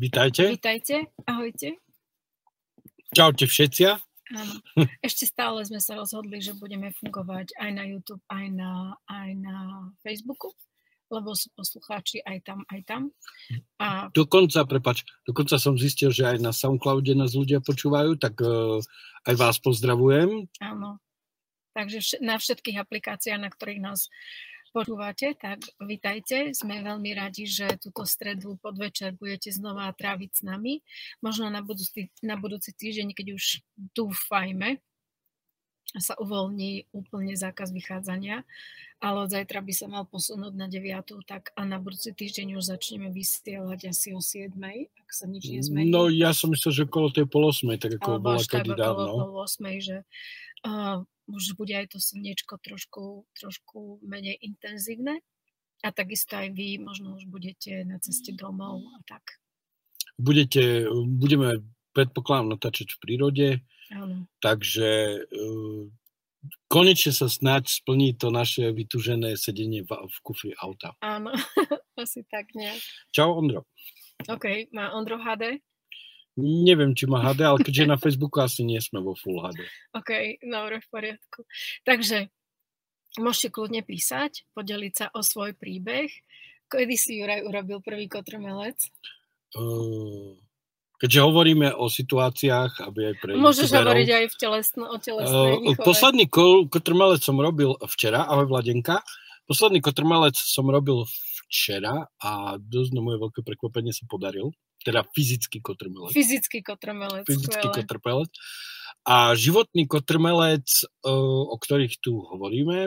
Vítajte. Vítajte, ahojte. Čaute všetci. Áno. Ešte stále sme sa rozhodli, že budeme fungovať aj na YouTube, aj na, aj na Facebooku, lebo sú poslucháči aj tam, aj tam. A... Dokonca, prepač, dokonca som zistil, že aj na Soundcloude nás ľudia počúvajú, tak uh, aj vás pozdravujem. Áno. Takže na všetkých aplikáciách, na ktorých nás počúvate, tak vitajte. Sme veľmi radi, že túto stredu podvečer budete znova tráviť s nami. Možno na budúci, na budúci týždeň, keď už dúfajme, sa uvoľní úplne zákaz vychádzania, ale od zajtra by sa mal posunúť na 9, tak a na budúci týždeň už začneme vysielať asi o 7, ak sa nič nezmení. No ja som myslel, že okolo tej pol 8, tak ako bola kedy dávno. pol 8, že uh, už bude aj to slniečko trošku, trošku menej intenzívne. A takisto aj vy možno už budete na ceste domov a tak. Budete, budeme predpokladám natáčať v prírode, Áno. takže uh, konečne sa snáď splní to naše vytužené sedenie v, v kufri auta. Áno, asi tak nejak. Čau Ondro. OK, má Ondro HD? Neviem, či má HD, ale keďže na Facebooku asi nie sme vo Full HD. OK, dobre, v poriadku. Takže môžete kľudne písať, podeliť sa o svoj príbeh. Kedy si Juraj urobil prvý kotrmelec? Uh, keďže hovoríme o situáciách, aby aj pre Môžeš youtuberov, hovoriť aj v telesno, o telesnej uh, Posledný kotrmelec som robil včera, ahoj Vladenka. Posledný kotrmelec som robil včera a dosť na moje veľké prekvapenie sa podaril teda fyzický kotrmelec. Fyzický kotrmelec. Fyzický skvelé. kotrmelec. A životný kotrmelec, o ktorých tu hovoríme,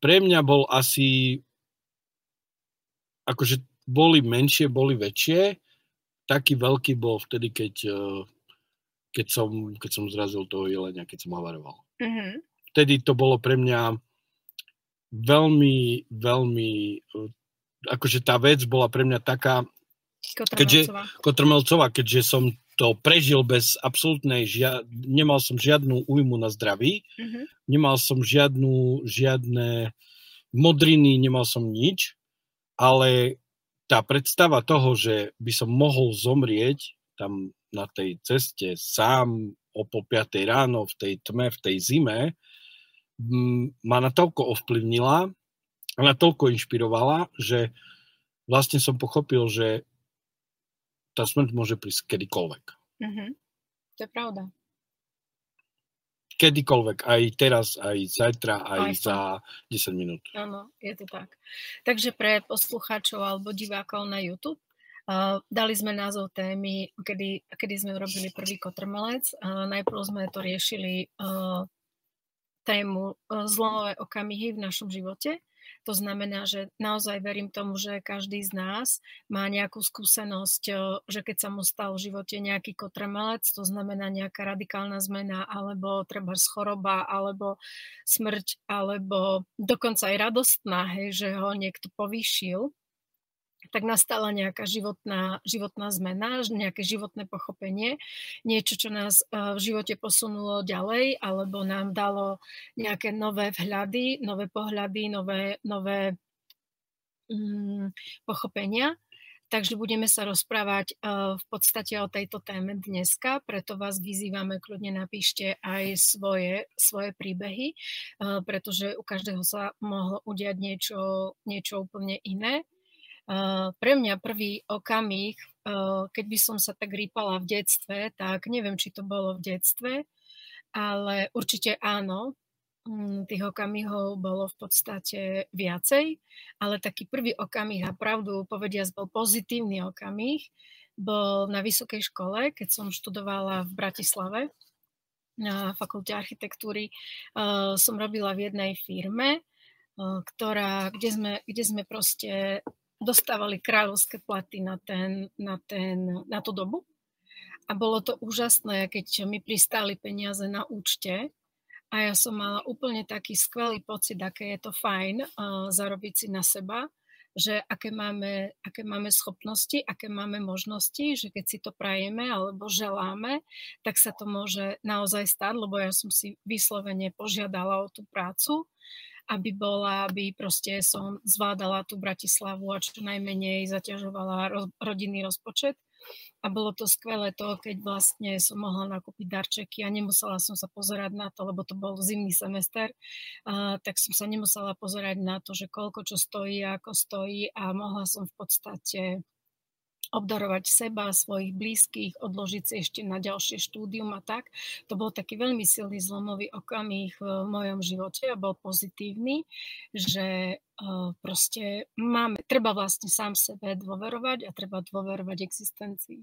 pre mňa bol asi, akože boli menšie, boli väčšie, taký veľký bol vtedy, keď, keď, som, keď som zrazil toho jelenia, keď som havaroval. Mm-hmm. Vtedy to bolo pre mňa veľmi, veľmi, akože tá vec bola pre mňa taká, keďže, Kotrmelcová, keďže som to prežil bez absolútnej, žia, nemal som žiadnu újmu na zdraví, mm-hmm. nemal som žiadnu, žiadne modriny, nemal som nič, ale tá predstava toho, že by som mohol zomrieť tam na tej ceste sám o po 5 ráno v tej tme, v tej zime, ma natoľko ovplyvnila a natoľko inšpirovala, že vlastne som pochopil, že tá smrť môže prísť kedykoľvek. Mm-hmm. To je pravda. Kedykoľvek, aj teraz, aj zajtra, aj, aj za 10 minút. Áno, je to tak. Takže pre poslucháčov alebo divákov na YouTube Uh, dali sme názov témy, kedy, kedy sme urobili prvý kotrmelec. Uh, najprv sme to riešili uh, tému zlomové okamihy v našom živote to znamená, že naozaj verím tomu, že každý z nás má nejakú skúsenosť, že keď sa mu stal v živote nejaký kotrmelec, to znamená nejaká radikálna zmena, alebo treba choroba, alebo smrť, alebo dokonca aj radostná, hej, že ho niekto povýšil, tak nastala nejaká životná, životná zmena, nejaké životné pochopenie, niečo, čo nás eh, v živote posunulo ďalej, alebo nám dalo nejaké nové vhľady, nové pohľady, nové, nové mm, pochopenia. Takže budeme sa rozprávať uh, v podstate o tejto téme dneska, preto vás vyzývame, kľudne napíšte aj svoje, svoje príbehy, uh, pretože u každého sa mohlo udiať niečo, niečo úplne iné. Uh, pre mňa prvý okamih, uh, keď by som sa tak rýpala v detstve, tak neviem, či to bolo v detstve, ale určite áno, um, tých okamihov bolo v podstate viacej, ale taký prvý okamih a pravdu povediac bol pozitívny okamih, bol na vysokej škole, keď som študovala v Bratislave na fakulte architektúry. Uh, som robila v jednej firme, ktorá, kde sme, kde sme proste dostávali kráľovské platy na, ten, na, ten, na tú dobu. A bolo to úžasné, keď mi pristáli peniaze na účte a ja som mala úplne taký skvelý pocit, aké je to fajn uh, zarobiť si na seba, že aké máme, aké máme schopnosti, aké máme možnosti, že keď si to prajeme alebo želáme, tak sa to môže naozaj stať, lebo ja som si vyslovene požiadala o tú prácu aby bola, aby proste som zvládala tú Bratislavu a čo najmenej zaťažovala rodinný rozpočet. A bolo to skvelé to, keď vlastne som mohla nakúpiť darčeky a nemusela som sa pozerať na to, lebo to bol zimný semester, a, tak som sa nemusela pozerať na to, že koľko čo stojí, ako stojí a mohla som v podstate obdarovať seba, svojich blízkych, odložiť si ešte na ďalšie štúdium a tak. To bol taký veľmi silný zlomový okamih v mojom živote a bol pozitívny, že uh, proste máme, treba vlastne sám sebe dôverovať a treba dôverovať existencii.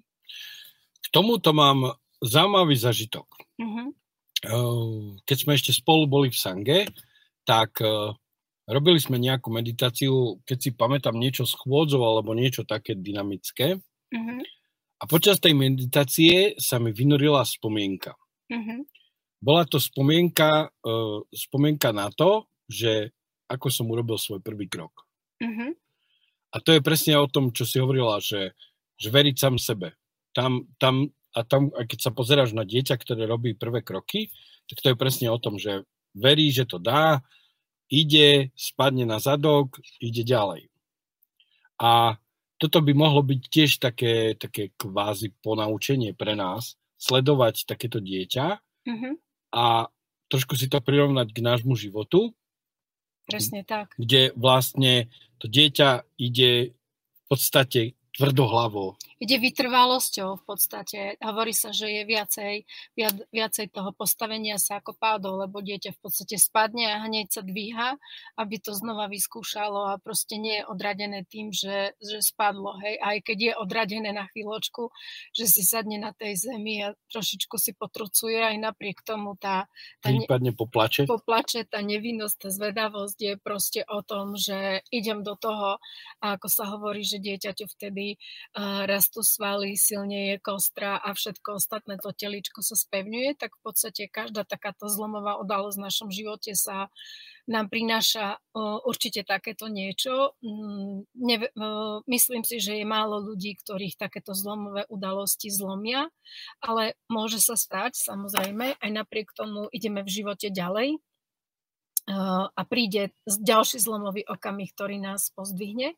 K tomuto mám zaujímavý zažitok. Uh-huh. Keď sme ešte spolu boli v Sange, tak robili sme nejakú meditáciu, keď si pamätám niečo s chôdzou alebo niečo také dynamické. Uh-huh. A počas tej meditácie sa mi vynorila spomienka. Uh-huh. Bola to spomienka, uh, spomienka na to, že ako som urobil svoj prvý krok. Uh-huh. A to je presne o tom, čo si hovorila, že, že veriť sám sebe. Tam, tam, a tam, a keď sa pozeráš na dieťa, ktoré robí prvé kroky, tak to je presne o tom, že verí, že to dá, ide, spadne na zadok, ide ďalej. A toto by mohlo byť tiež také, také kvázi ponaučenie pre nás, sledovať takéto dieťa uh-huh. a trošku si to prirovnať k nášmu životu. Presne tak. Kde vlastne to dieťa ide v podstate tvrdohlavo. Ide vytrvalosťou v podstate. Hovorí sa, že je viacej, viac, viacej toho postavenia sa ako pádov, lebo dieťa v podstate spadne a hneď sa dvíha, aby to znova vyskúšalo a proste nie je odradené tým, že, že spadlo. Hej. Aj keď je odradené na chvíľočku, že si sadne na tej zemi a trošičku si potrucuje, aj napriek tomu tá... tá Prípadne ne, poplače. Poplače, tá nevinnosť, tá zvedavosť je proste o tom, že idem do toho a ako sa hovorí, že dieťaťu vtedy uh, rastú svaly, silne je kostra a všetko ostatné to teličko sa spevňuje, tak v podstate každá takáto zlomová udalosť v našom živote sa nám prináša uh, určite takéto niečo. Mm, uh, myslím si, že je málo ľudí, ktorých takéto zlomové udalosti zlomia, ale môže sa stať, samozrejme, aj napriek tomu ideme v živote ďalej a príde ďalší zlomový okamih, ktorý nás pozdvihne.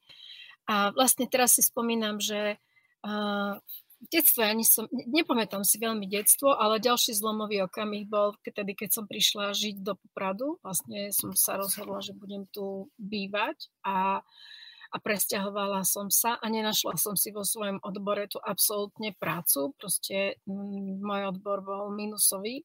A vlastne teraz si spomínam, že uh, v detstve ani som, nepamätám si veľmi detstvo, ale ďalší zlomový okamih bol vtedy, keď som prišla žiť do Popradu. Vlastne som sa rozhodla, že budem tu bývať a a presťahovala som sa a nenašla som si vo svojom odbore tu absolútne prácu. Proste môj odbor bol minusový,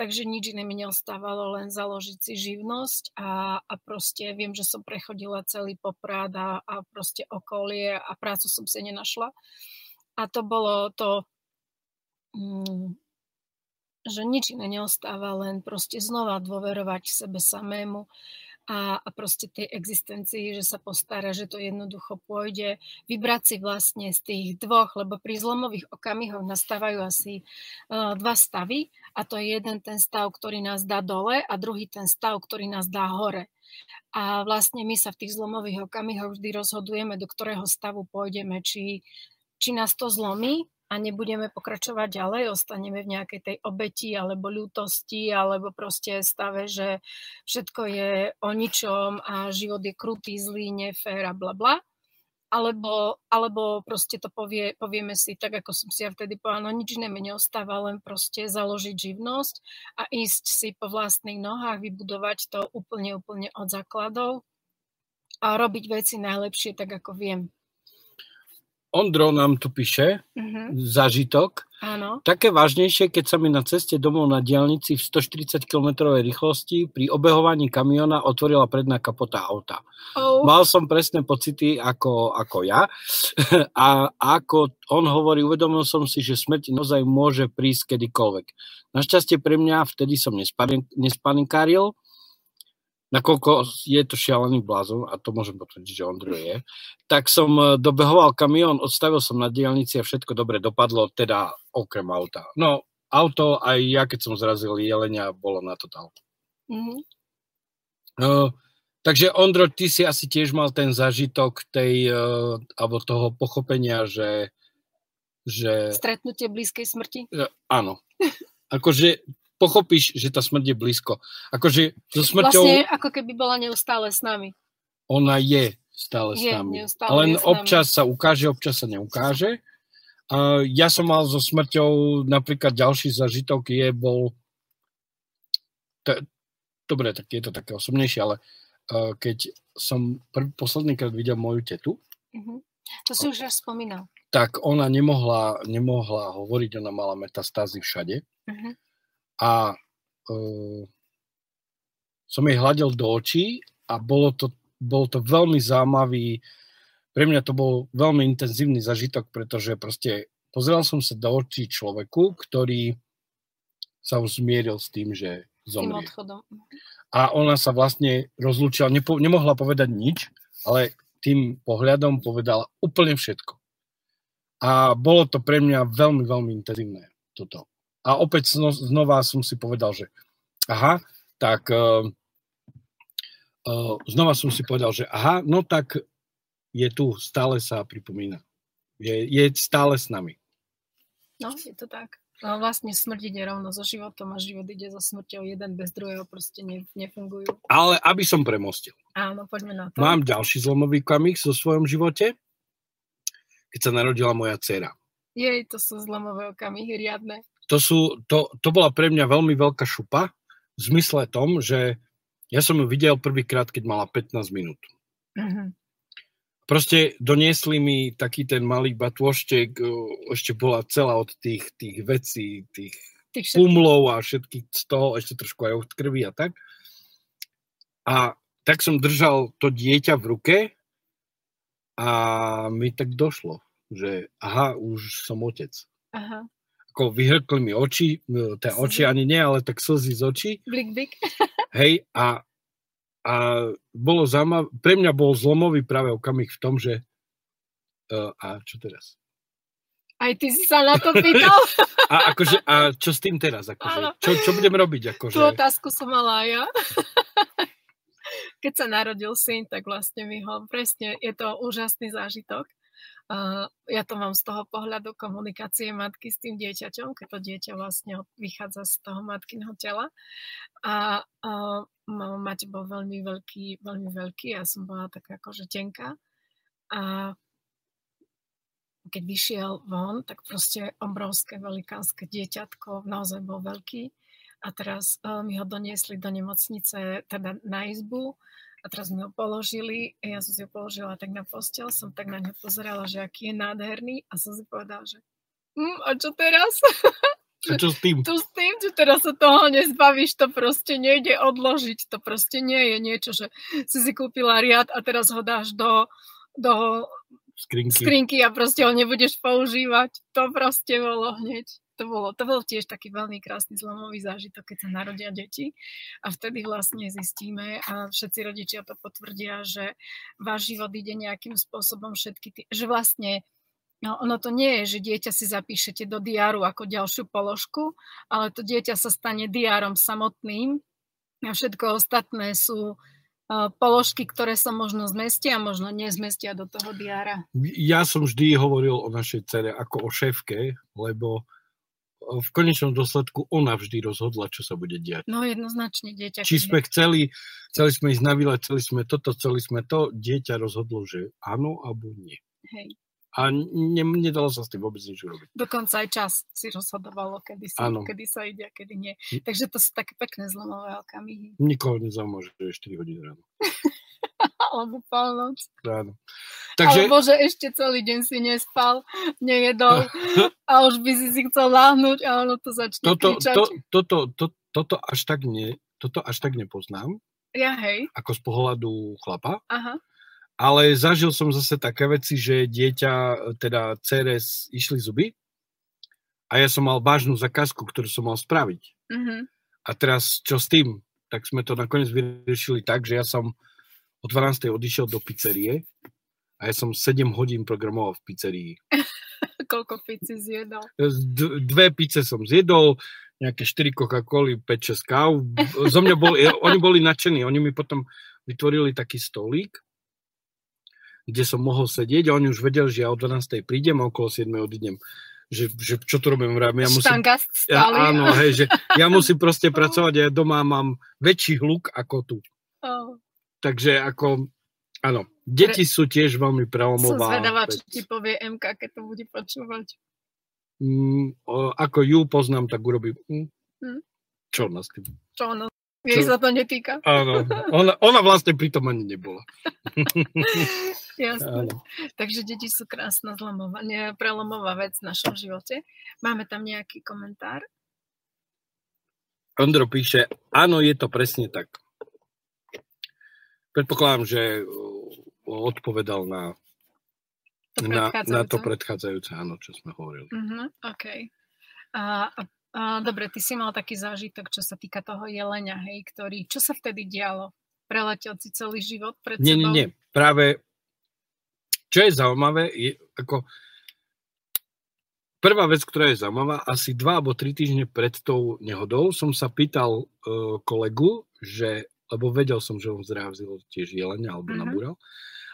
takže nič iné mi neostávalo, len založiť si živnosť a, a proste viem, že som prechodila celý poprad a, a proste okolie a prácu som si nenašla. A to bolo to, že nič iné neostáva, len proste znova dôverovať sebe samému, a, a proste tej existencii, že sa postará, že to jednoducho pôjde. Vybrať si vlastne z tých dvoch, lebo pri zlomových okamihoch nastávajú asi uh, dva stavy a to je jeden ten stav, ktorý nás dá dole a druhý ten stav, ktorý nás dá hore. A vlastne my sa v tých zlomových okamihoch vždy rozhodujeme, do ktorého stavu pôjdeme, či, či nás to zlomí, a nebudeme pokračovať ďalej, ostaneme v nejakej tej obeti alebo ľútosti alebo proste stave, že všetko je o ničom a život je krutý, zlý, nefér a bla bla. Alebo, alebo proste to povie, povieme si tak, ako som si ja vtedy povedala, no nič iné mi neostáva, len proste založiť živnosť a ísť si po vlastných nohách, vybudovať to úplne, úplne od základov a robiť veci najlepšie tak, ako viem. Ondro nám tu píše, uh-huh. zažitok. Áno. Také vážnejšie, keď sa mi na ceste domov na diálnici v 140 km rýchlosti pri obehovaní kamiona otvorila predná kapota auta. Oh. Mal som presné pocity ako, ako ja a ako on hovorí, uvedomil som si, že smrť naozaj môže prísť kedykoľvek. Našťastie pre mňa vtedy som nespanikáril, nakoľko je to šialený blázon, a to môžem potvrdiť, že Ondro je, tak som e, dobehoval kamión, odstavil som na dielnici a všetko dobre dopadlo, teda okrem auta. No, auto, aj ja, keď som zrazil jelenia, bolo na to auto. Mm-hmm. Uh, takže Ondro, ty si asi tiež mal ten zažitok tej, uh, alebo toho pochopenia, že, že... Stretnutie blízkej smrti? Uh, áno. Akože pochopíš, že tá smrť je blízko. Akože so smrťou... Vlastne ako keby bola neustále s nami. Ona je stále Je, s nami. neustále Len je s nami. občas sa ukáže, občas sa neukáže. A ja som mal so smrťou napríklad ďalší zažitok je bol to, dobre, tak je to také osobnejšie, ale uh, keď som prv, posledný krát videl moju tetu, Mhm. To si už raz spomínal. tak ona nemohla, nemohla hovoriť, ona mala metastázy všade Mhm. A uh, som jej hľadel do očí a bolo to, bol to veľmi zaujímavý, pre mňa to bol veľmi intenzívny zažitok, pretože proste pozeral som sa do očí človeku, ktorý sa už zmieril s tým, že zomrie. odchodom. A ona sa vlastne rozlúčila, nepo, nemohla povedať nič, ale tým pohľadom povedala úplne všetko. A bolo to pre mňa veľmi, veľmi intenzívne toto. A opäť zno, znova som si povedal, že aha, tak uh, uh, znova som si povedal, že aha, no tak je tu, stále sa pripomína. Je, je stále s nami. No, je to tak. No, vlastne smrť ide rovno so životom a život ide so smrťou. Jeden bez druhého proste ne, nefungujú. Ale aby som premostil. Áno, poďme na to. Mám ďalší zlomový kamík vo svojom živote, keď sa narodila moja dcera. Jej, to sú zlomové okamihy riadne. To, sú, to, to bola pre mňa veľmi veľká šupa v zmysle tom, že ja som ju videl prvýkrát, keď mala 15 minút. Mhm. Proste doniesli mi taký ten malý batôštek, ešte bola celá od tých, tých vecí, tých Tých pumlov a všetkých z toho, ešte trošku aj od krvi a tak. A tak som držal to dieťa v ruke a mi tak došlo, že aha, už som otec. Aha. Ako vyhrkli mi oči, tie oči ani nie, ale tak slzy z očí, Blik, blik. hej, a, a bolo zaujímavé, pre mňa bol zlomový práve okamih v tom, že uh, a čo teraz? Aj ty si sa na to pýtal? A, akože, a čo s tým teraz? Akože, čo, čo budem robiť? Akože, Tú otázku som mala ja. Keď sa narodil syn, tak vlastne mi ho, presne, je to úžasný zážitok. Ja to mám z toho pohľadu komunikácie matky s tým dieťaťom, keď to dieťa vlastne vychádza z toho matkinho tela. A uh, mať bol veľmi veľký, veľmi veľký, ja som bola taká akože tenká. A keď vyšiel von, tak proste obrovské, velikánske dieťatko, naozaj bol veľký. A teraz uh, mi ho doniesli do nemocnice, teda na izbu. A teraz mi ho položili, ja som si ho položila tak na postel, som tak na ňo pozerala, že aký je nádherný a som si povedala, že hm, a čo teraz? a čo s tým? tu s tým, že teraz sa toho nezbavíš, to proste nejde odložiť, to proste nie je niečo, že si si kúpila riad a teraz ho dáš do, do Skrinky. skrinky a proste ho nebudeš používať. To proste bolo hneď. To bolo, to bol tiež taký veľmi krásny zlomový zážitok, keď sa narodia deti a vtedy vlastne zistíme a všetci rodičia to potvrdia, že váš život ide nejakým spôsobom všetky tí, že vlastne No, ono to nie je, že dieťa si zapíšete do diáru ako ďalšiu položku, ale to dieťa sa stane diárom samotným a všetko ostatné sú uh, položky, ktoré sa možno zmestia možno nezmestia do toho diára. Ja som vždy hovoril o našej cere ako o šéfke, lebo v konečnom dôsledku ona vždy rozhodla, čo sa bude diať. No jednoznačne dieťa. Či sme chceli, chceli sme ísť na výlet, chceli sme toto, chceli sme to, dieťa rozhodlo, že áno alebo nie. Hej. A ne, nedalo sa s tým vôbec nič urobiť. Dokonca aj čas si rozhodovalo, kedy sa, Áno. kedy sa ide a kedy nie. Hm. Takže to sú také pekné zlomové okamihy. Nikoho nezaujíma, že je 4 hodiny ráno. Alebo polnoc. ráno. Takže... Alebo že ešte celý deň si nespal, nejedol a už by si si chcel láhnuť a ono to začne toto, kričať. to, toto, to, toto, až tak nie, toto až tak nepoznám, Ja hej, ako z pohľadu chlapa, aha, ale zažil som zase také veci, že dieťa, teda CRS, išli zuby a ja som mal vážnu zakázku, ktorú som mal spraviť. mhm, A teraz čo s tým? Tak sme to nakoniec vyriešili tak, že ja som o 12. odišiel do pizzerie a ja som 7 hodín programoval v pizzerii. koľko pici zjedol. D- dve pice som zjedol, nejaké 4 Coca-Coly, 5-6 káv. Zo mňa boli, oni boli nadšení. Oni mi potom vytvorili taký stolík, kde som mohol sedieť a oni už vedeli, že ja o 12. prídem a okolo 7. odídem. že, že čo tu robím, ja musím, ja, áno, hej, že ja musím proste pracovať a ja doma mám väčší hluk ako tu. Takže ako, áno, deti sú tiež veľmi som prelomová. zvedavá, čo ti povie MK, keď to bude počúvať. Mm, o, ako ju poznám, tak urobí, mm, Hm. čo nás tým. Čo ono? Jej Čo? sa to netýka. Áno, ona, ona vlastne pritom ani nebola. Jasné. Áno. Takže deti sú krásna zlomová, nie, prelomová vec v našom živote. Máme tam nejaký komentár? Ondro píše, áno, je to presne tak. Predpokladám, že uh, odpovedal na, To na, na to predchádzajúce? áno, čo sme hovorili. Uh-huh, OK. A, a, dobre, ty si mal taký zážitok, čo sa týka toho jelenia, hej, ktorý, čo sa vtedy dialo? Preletel si celý život pred Nie, nie, sebou? nie. Práve, čo je zaujímavé, je ako prvá vec, ktorá je zaujímavá, asi dva alebo tri týždne pred tou nehodou som sa pýtal uh, kolegu, že, lebo vedel som, že on zrávzil tiež jelenia alebo Mhm. nabúral,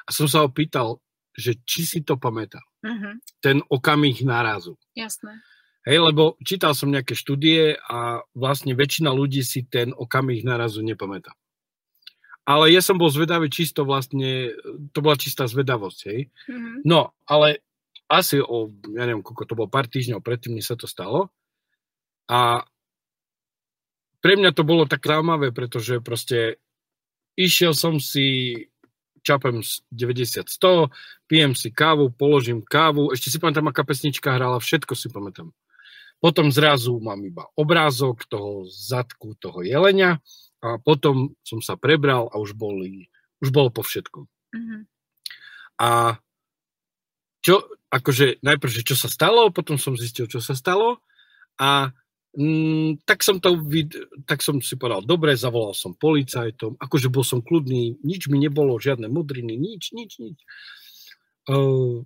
a som sa ho pýtal, že či si to pamätá, Uh-huh, ten okamih nárazu. jasné. Hej, lebo čítal som nejaké štúdie a vlastne väčšina ľudí si ten okamih nárazu nepamätá. Ale ja som bol zvedavý čisto vlastne, to bola čistá zvedavosť, hej. Uh-huh. No, ale asi o, ja neviem, koľko to bolo, pár týždňov predtým, než sa to stalo. A pre mňa to bolo tak zaujímavé, pretože proste išiel som si, čapem z 90-100, pijem si kávu, položím kávu, ešte si pamätám, aká pesnička hrala, všetko si pamätám. Potom zrazu mám iba obrázok toho zadku, toho jelenia a potom som sa prebral a už, boli, už bolo po všetkom. Uh-huh. A čo, akože najprv, že čo sa stalo, potom som zistil, čo sa stalo a mm, tak som to tak som si povedal, dobre, zavolal som policajtom, akože bol som kľudný, nič mi nebolo, žiadne modriny, nič, nič, nič. Uh,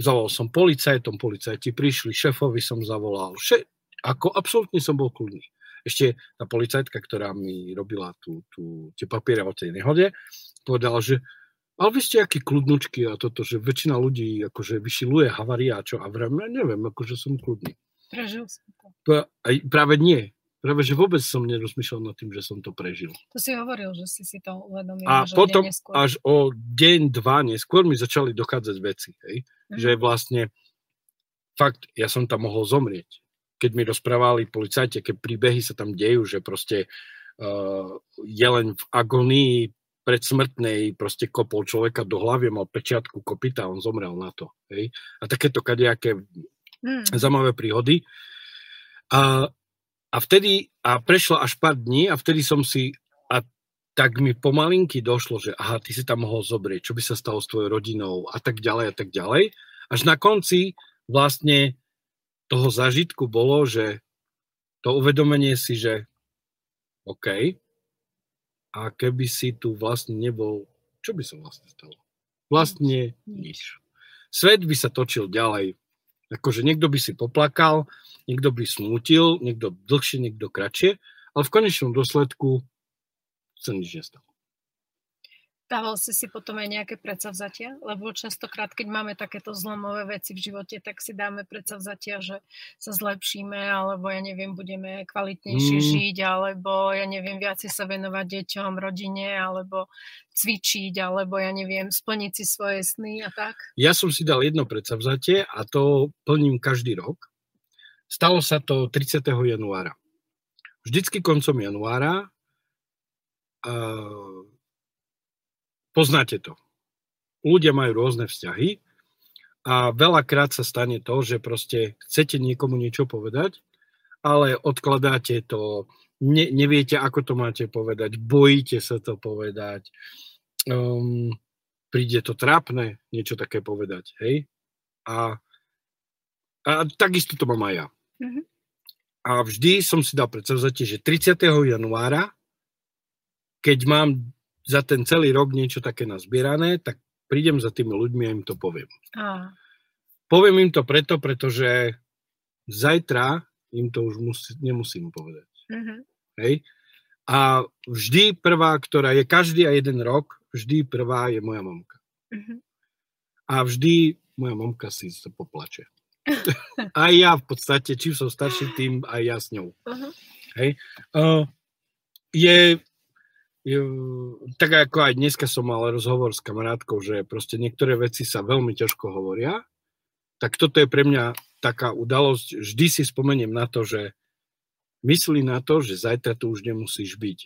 zavolal som policajtom, policajti prišli, šéfovi som zavolal, še- ako absolútne som bol kľudný. Ešte tá policajtka, ktorá mi robila tú, tú, tie papiere o tej nehode, povedala, že ale vy ste akí kľudnučky a toto, že väčšina ľudí akože vyšiluje havaria a čo a vrem, neviem, akože som kľudný. Prežil som to. Aj práve nie. Práve, že vôbec som nerozmýšľal nad tým, že som to prežil. To si hovoril, že si si to uvedomil. A potom neskôr. až o deň, dva neskôr mi začali dochádzať veci, hej? Mhm. že vlastne fakt, ja som tam mohol zomrieť. Keď mi rozprávali policajti, aké príbehy sa tam dejú, že proste uh, jeleň v agonii predsmrtnej proste kopol človeka do hlavy, mal pečiatku kopita on zomrel na to. Hej? A takéto kadejaké Hmm. zaujímavé príhody. A, a vtedy, a prešlo až pár dní a vtedy som si, a tak mi pomalinky došlo, že aha, ty si tam mohol zobrieť, čo by sa stalo s tvojou rodinou a tak ďalej a tak ďalej. Až na konci vlastne toho zážitku bolo, že to uvedomenie si, že OK, a keby si tu vlastne nebol, čo by sa vlastne stalo? Vlastne nič. Svet by sa točil ďalej. Akože niekto by si poplakal, niekto by smútil, niekto dlhšie, niekto kratšie, ale v konečnom dôsledku sa nič nestalo. Dával si si potom aj nejaké predsavzatia? Lebo častokrát, keď máme takéto zlomové veci v živote, tak si dáme predsavzatia, že sa zlepšíme, alebo ja neviem, budeme kvalitnejšie Mm. žiť, alebo ja neviem, viacej sa venovať deťom, rodine, alebo cvičiť, alebo ja neviem, splniť si svoje sny a tak. Ja som si dal jedno predsavzatie a to plním každý rok. Stalo sa to 30. januára. Vždycky koncom januára uh, poznáte to. Ľudia majú rôzne vzťahy a veľakrát sa stane to, že proste chcete niekomu niečo povedať, ale odkladáte to, ne, neviete, ako to máte povedať, bojíte sa to povedať, um, príde to trápne niečo také povedať, hej? A, a takisto to mám aj ja. Mhm. A vždy som si dal predsavzatie, že 30. januára, keď mám za ten celý rok niečo také nazbierané, tak prídem za tými ľuďmi a im to poviem. A, Poviem im to preto, pretože zajtra im to už musí, nemusím povedať. mhm. Hej? A vždy prvá, ktorá je každý a jeden rok, vždy prvá je moja mamka. Mhm. A vždy moja mamka si sa poplače. aj ja v podstate, čím som starší, tým aj ja s ňou. Uh-huh. Hej. Uh, je, tak ako aj dneska som mal rozhovor s kamarátkou, že proste niektoré veci sa veľmi ťažko hovoria, tak toto je pre mňa taká udalosť. Vždy si spomeniem na to, že myslí na to, že zajtra tu už nemusíš byť.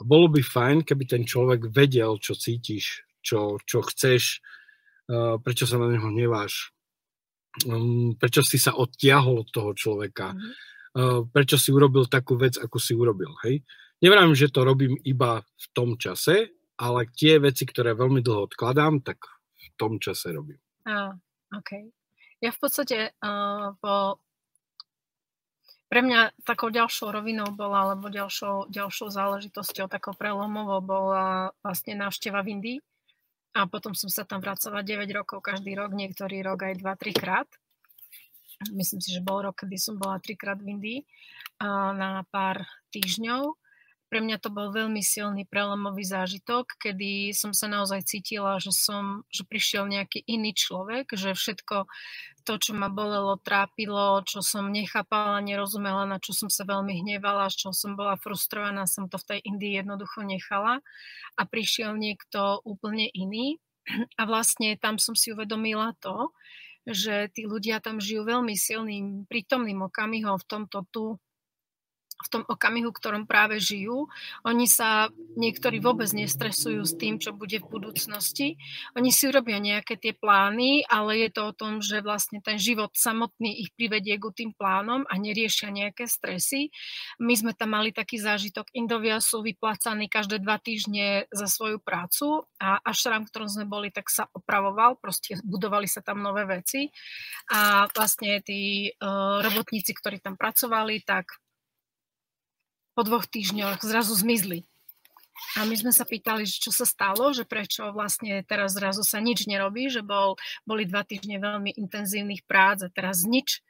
A bolo by fajn, keby ten človek vedel, čo cítiš, čo, čo chceš, prečo sa na neho hneváš, um, prečo si sa odtiahol od toho človeka, uh, prečo si urobil takú vec, ako si urobil. Hej? Nevrám, že to robím iba v tom čase, ale tie veci, ktoré veľmi dlho odkladám, tak v tom čase robím. Ah, OK. Ja v podstate uh, po pre mňa takou ďalšou rovinou bola, alebo ďalšou, ďalšou záležitosťou, takou prelomovou bola vlastne návšteva v Indii. A potom som sa tam vracala 9 rokov každý rok, niektorý rok aj 2-3 krát. Myslím si, že bol rok, kedy som bola 3 krát v Indii na pár týždňov pre mňa to bol veľmi silný prelomový zážitok, kedy som sa naozaj cítila, že som, že prišiel nejaký iný človek, že všetko to, čo ma bolelo, trápilo, čo som nechápala, nerozumela, na čo som sa veľmi hnevala, čo som bola frustrovaná, som to v tej Indii jednoducho nechala. A prišiel niekto úplne iný. A vlastne tam som si uvedomila to, že tí ľudia tam žijú veľmi silným prítomným okamihom v tomto tu v tom okamihu, ktorom práve žijú. Oni sa niektorí vôbec nestresujú s tým, čo bude v budúcnosti. Oni si urobia nejaké tie plány, ale je to o tom, že vlastne ten život samotný ich privedie ku tým plánom a neriešia nejaké stresy. My sme tam mali taký zážitok. Indovia sú vyplácaní každé dva týždne za svoju prácu a ašram, v ktorom sme boli, tak sa opravoval, proste budovali sa tam nové veci a vlastne tí uh, robotníci, ktorí tam pracovali, tak po dvoch týždňoch zrazu zmizli. A my sme sa pýtali, čo sa stalo, že prečo vlastne teraz zrazu sa nič nerobí, že bol, boli dva týždne veľmi intenzívnych prác a teraz nič.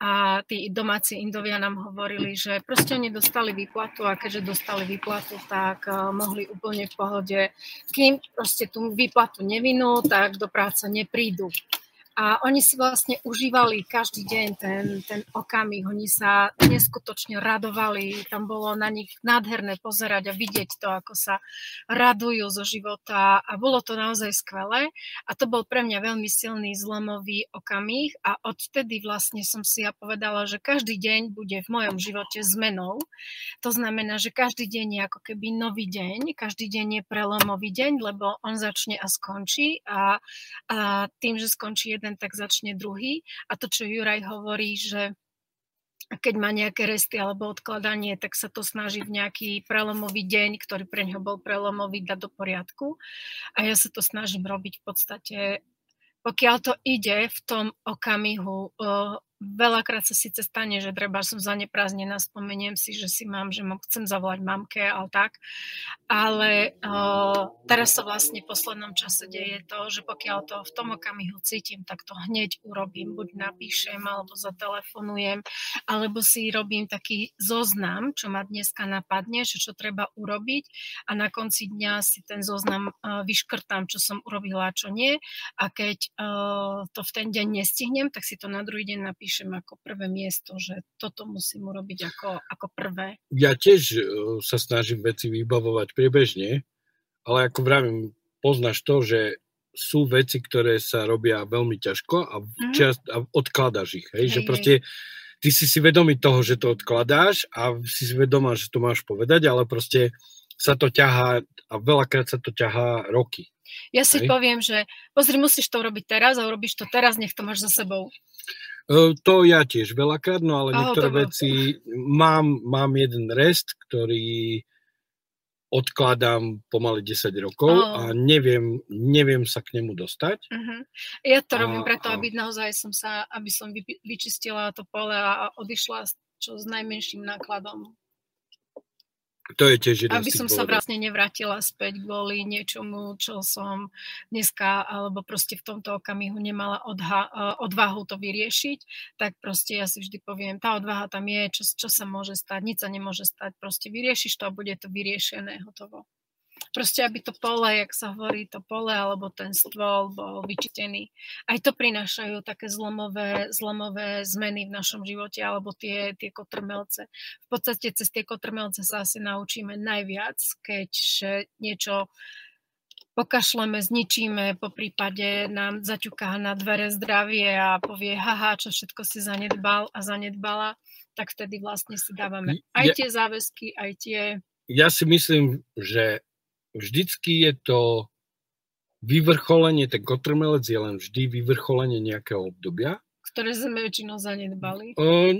A tí domáci Indovia nám hovorili, že proste oni dostali výplatu a keďže dostali výplatu, tak uh, mohli úplne v pohode, kým proste tú výplatu nevinú, tak do práce neprídu. A oni si vlastne užívali každý deň ten, ten okamih, oni sa neskutočne radovali, tam bolo na nich nádherné pozerať a vidieť to, ako sa radujú zo života. A bolo to naozaj skvelé. A to bol pre mňa veľmi silný zlomový okamih. A odvtedy vlastne som si ja povedala, že každý deň bude v mojom živote zmenou. To znamená, že každý deň je ako keby nový deň, každý deň je prelomový deň, lebo on začne a skončí. A, a tým, že skončí jeden jeden, tak začne druhý. A to, čo Juraj hovorí, že keď má nejaké resty alebo odkladanie, tak sa to snaží v nejaký prelomový deň, ktorý pre ňo bol prelomový, dať do poriadku. A ja sa to snažím robiť v podstate, pokiaľ to ide v tom okamihu Veľakrát sa síce stane, že treba som zaneprázdnená, spomeniem si, že si mám, že chcem zavolať mamke, ale tak. Ale uh, teraz sa vlastne v poslednom čase deje to, že pokiaľ to v tom okamihu cítim, tak to hneď urobím. Buď napíšem, alebo zatelefonujem, alebo si robím taký zoznam, čo ma dneska napadne, že čo treba urobiť a na konci dňa si ten zoznam uh, vyškrtám, čo som urobila, čo nie. A keď uh, to v ten deň nestihnem, tak si to na druhý deň napíšem napíšem ako prvé miesto, že toto musím urobiť ako, ako prvé. Ja tiež e, sa snažím veci vybavovať priebežne, ale ako vravím, poznáš to, že sú veci, ktoré sa robia veľmi ťažko a, mm-hmm. čas, a odkladáš ich. Hej? Hej, že proste ty si si vedomý toho, že to odkladáš a si si vedomá, že to máš povedať, ale proste sa to ťahá a veľakrát sa to ťahá roky. Ja si Hej? poviem, že pozri, musíš to robiť teraz a urobíš to teraz, nech to máš za sebou. To ja tiež veľakrát, no ale niektoré Aho, veci, mám, mám jeden rest, ktorý odkladám pomaly 10 rokov oh. a neviem, neviem sa k nemu dostať. Uh-huh. Ja to robím a, preto, a... aby naozaj som sa, aby som vyčistila to pole a odišla čo s najmenším nákladom. To je tiež jeden Aby som sa vlastne nevrátila späť kvôli niečomu, čo som dneska alebo proste v tomto okamihu nemala odha- e, odvahu to vyriešiť, tak proste ja si vždy poviem, tá odvaha tam je, čo, čo sa môže stať, nič sa nemôže stať, proste vyriešiš to a bude to vyriešené, hotovo. Proste, aby to pole, jak sa hovorí, to pole alebo ten stôl bol vyčitený. Aj to prinášajú také zlomové, zlomové zmeny v našom živote alebo tie, tie kotrmelce. V podstate cez tie kotrmelce sa asi naučíme najviac, keď niečo pokašleme, zničíme, po prípade nám zaťuká na dvere zdravie a povie, haha, čo všetko si zanedbal a zanedbala, tak vtedy vlastne si dávame aj tie záväzky, aj tie ja si myslím, že vždycky je to vyvrcholenie, ten kotrmelec je len vždy vyvrcholenie nejakého obdobia. Ktoré sme väčšinou zanedbali. O,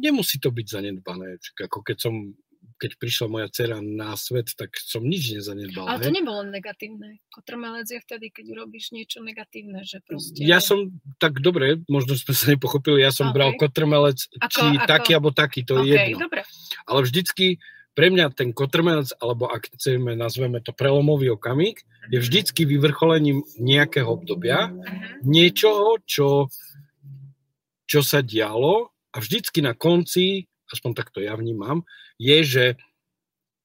nemusí to byť zanedbané. Ako keď som keď prišla moja dcera na svet, tak som nič nezanedbal. Ale to he? nebolo negatívne. Kotrmelec je vtedy, keď urobíš niečo negatívne, že proste... Ja som, tak dobre, možno sme sa nepochopili, ja som okay. bral kotrmelec, ako, či ako... taký alebo taký, to okay, je jedno. Dobre. Ale vždycky pre mňa ten kotrmelec, alebo ak chceme, nazveme to prelomový okamih, je vždycky vyvrcholením nejakého obdobia, niečoho, čo, čo sa dialo a vždycky na konci, aspoň takto ja vnímam, je, že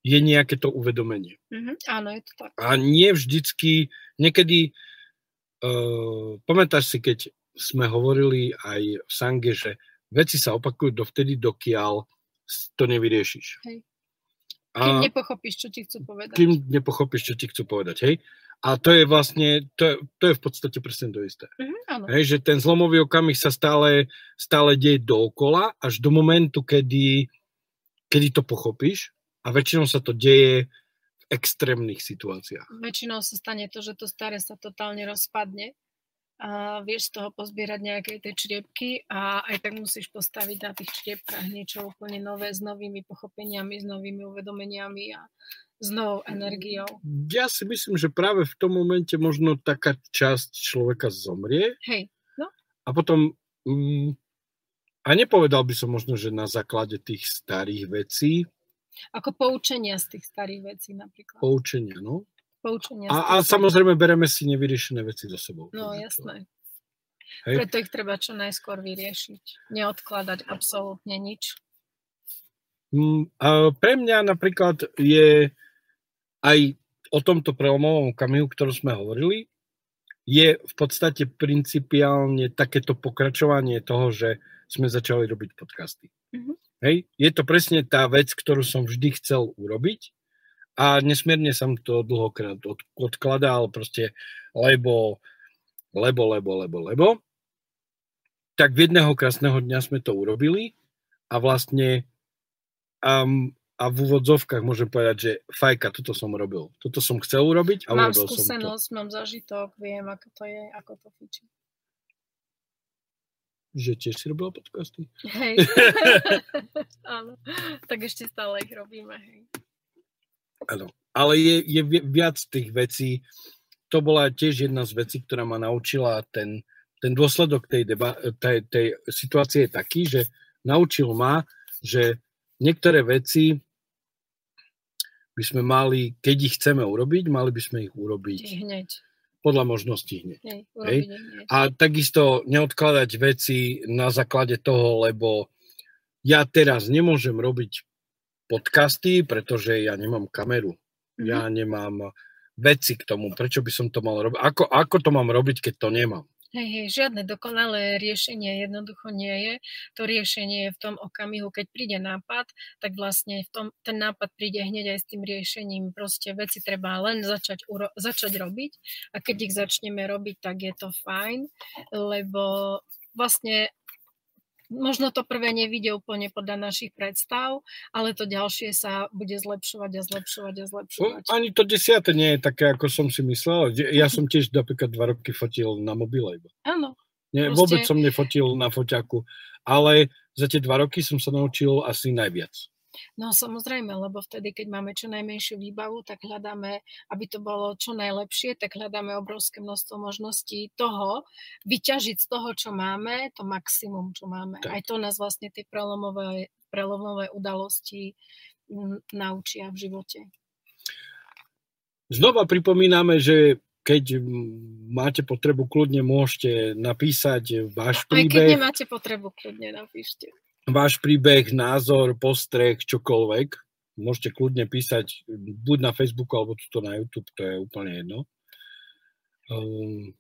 je nejaké to uvedomenie. Mm-hmm, áno, je to tak. A nie vždycky, niekedy, uh, pamätáš si, keď sme hovorili aj v Sange, že veci sa opakujú dovtedy, dokiaľ to nevyriešiš. Hej. Kým nepochopíš, čo ti chcú povedať. Kým nepochopíš, čo ti chcú povedať, hej. A to je vlastne, to je, to je v podstate presne to isté. Mm-hmm, hej, že ten zlomový okamih sa stále, stále deje dookola, až do momentu, kedy, kedy to pochopíš a väčšinou sa to deje v extrémnych situáciách. Väčšinou sa stane to, že to staré sa totálne rozpadne a vieš z toho pozbierať nejaké tie čriepky a aj tak musíš postaviť na tých čriepkách niečo úplne nové s novými pochopeniami, s novými uvedomeniami a s novou energiou. Ja si myslím, že práve v tom momente možno taká časť človeka zomrie. Hej, no. A potom, mm, a nepovedal by som možno, že na základe tých starých vecí. Ako poučenia z tých starých vecí napríklad. Poučenia, no poučenia. A, a samozrejme bereme si nevyriešené veci so sebou. No jasné. Hej. Preto ich treba čo najskôr vyriešiť. Neodkladať absolútne nič. Mm, pre mňa napríklad je aj o tomto prelomovom kamihu, ktorú sme hovorili, je v podstate principiálne takéto pokračovanie toho, že sme začali robiť podcasty. Mm-hmm. Hej? Je to presne tá vec, ktorú som vždy chcel urobiť a nesmierne som to dlhokrát od, odkladal, proste lebo, lebo, lebo, lebo, lebo. Tak v jedného krásneho dňa sme to urobili a vlastne um, a v úvodzovkách môžem povedať, že fajka, toto som robil. Toto som chcel urobiť a mám urobil skúsenosť, som to. mám zažitok, viem, ako to je, ako to fičí. Že tiež si robila podcasty? Hej. Áno, tak ešte stále ich robíme, hej. Áno. Ale je, je viac tých vecí. To bola tiež jedna z vecí, ktorá ma naučila ten, ten dôsledok tej, deba, tej, tej situácie je taký, že naučil ma, že niektoré veci by sme mali, keď ich chceme urobiť, mali by sme ich urobiť hneď. podľa možností hneď. Hej, Hej? hneď. A takisto neodkladať veci na základe toho, lebo ja teraz nemôžem robiť podcasty, pretože ja nemám kameru. Mm-hmm. Ja nemám veci k tomu. Prečo by som to mal robiť? Ako, ako to mám robiť, keď to nemám? Hej, hej, žiadne dokonalé riešenie jednoducho nie je. To riešenie je v tom okamihu, keď príde nápad, tak vlastne v tom, ten nápad príde hneď aj s tým riešením. Proste veci treba len začať, uro, začať robiť a keď ich začneme robiť, tak je to fajn, lebo vlastne možno to prvé nevidie úplne podľa našich predstav, ale to ďalšie sa bude zlepšovať a zlepšovať a zlepšovať. No, ani to desiate nie je také, ako som si myslel. Ja som tiež napríklad dva roky fotil na mobile. Áno. Nie, proste... Vôbec som nefotil na foťaku, ale za tie dva roky som sa naučil asi najviac. No samozrejme, lebo vtedy, keď máme čo najmenšiu výbavu, tak hľadáme, aby to bolo čo najlepšie, tak hľadáme obrovské množstvo možností toho, vyťažiť z toho, čo máme, to maximum, čo máme. Tak. Aj to nás vlastne tie prelomové, prelomové udalosti naučia v živote. Znova pripomíname, že keď máte potrebu, kľudne môžete napísať váš príbeh. Aj keď nemáte potrebu, kľudne napíšte váš príbeh, názor, postreh, čokoľvek. môžete kľudne písať buď na Facebooku, alebo to na YouTube, to je úplne jedno. Um,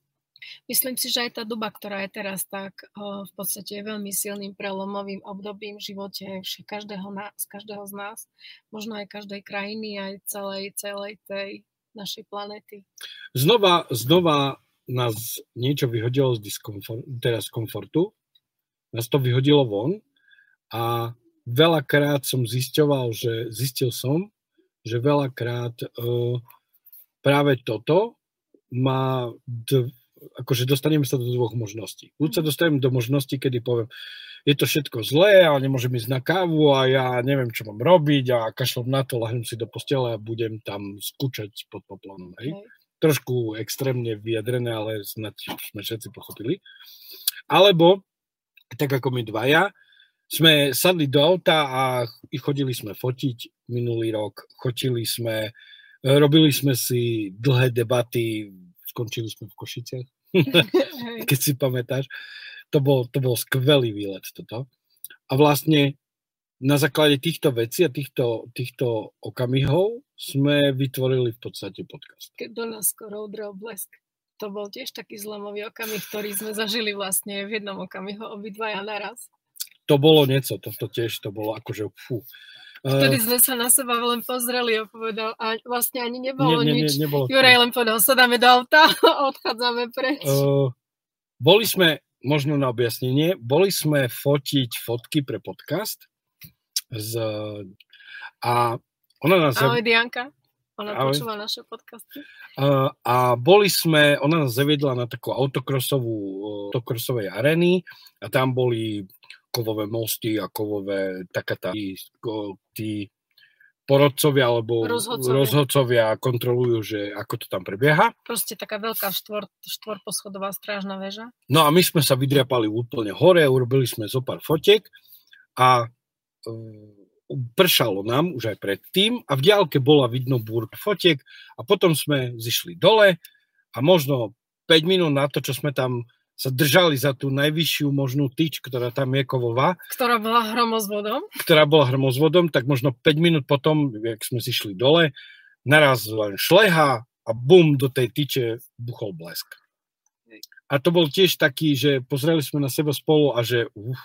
Myslím si, že aj tá doba, ktorá je teraz, tak v podstate je veľmi silným prelomovým obdobím v živote každého, nás, každého z nás, možno aj každej krajiny, aj celej, celej tej našej planety. Znova, znova nás niečo vyhodilo z, diskomfort, teda z komfortu, nás to vyhodilo von a veľakrát som zisťoval, že zistil som, že veľakrát uh, práve toto má, d- akože dostaneme sa do dvoch možností. Buď sa mhm. dostanem do možnosti, kedy poviem, je to všetko zlé, ale nemôžem ísť na kávu a ja neviem, čo mám robiť a kašlom na to, lahnem si do postele a budem tam skúčať pod poplonom. Hej? Okay. Trošku extrémne vyjadrené, ale snad sme všetci pochopili. Alebo, tak ako my dvaja, sme sadli do auta a chodili sme fotiť minulý rok, chodili sme, robili sme si dlhé debaty, skončili sme v Košiciach, keď si pamätáš. To bol, to bol skvelý výlet toto. A vlastne na základe týchto vecí a týchto, týchto okamihov sme vytvorili v podstate podcast. Keď do nás skoro udrel blesk. To bol tiež taký zlomový okamih, ktorý sme zažili vlastne v jednom okamihu obidvaja naraz to bolo niečo, toto tiež to bolo akože fú. Vtedy sme sa na seba len pozreli a povedal, a vlastne ani nebolo nie, nie, nič. Nie, nebolo Juraj len povedal, sadáme do auta a odchádzame preč. Uh, boli sme, možno na objasnenie, boli sme fotiť fotky pre podcast z, a ona nás... Ahoj Dianka. Ona Ahoj. počúva naše podcasty. Uh, a boli sme, ona nás zaviedla na takú autokrosovú, autokrosovej arény a tam boli kovové mosty a kovové taká tá, tí, tí porodcovia alebo rozhodcovia. rozhodcovia kontrolujú, že ako to tam prebieha. Proste taká veľká štvor, štvorposchodová strážna väža. No a my sme sa vydriapali úplne hore, urobili sme zo pár fotiek a um, pršalo nám už aj predtým a v diálke bola vidno búr fotiek a potom sme zišli dole a možno 5 minút na to, čo sme tam sa držali za tú najvyššiu možnú tyč, ktorá tam je kovová. Ktorá bola hromozvodom. Ktorá bola hromozvodom, tak možno 5 minút potom, jak sme si šli dole, naraz len šleha a bum, do tej tyče buchol blesk. A to bol tiež taký, že pozreli sme na seba spolu a že uf,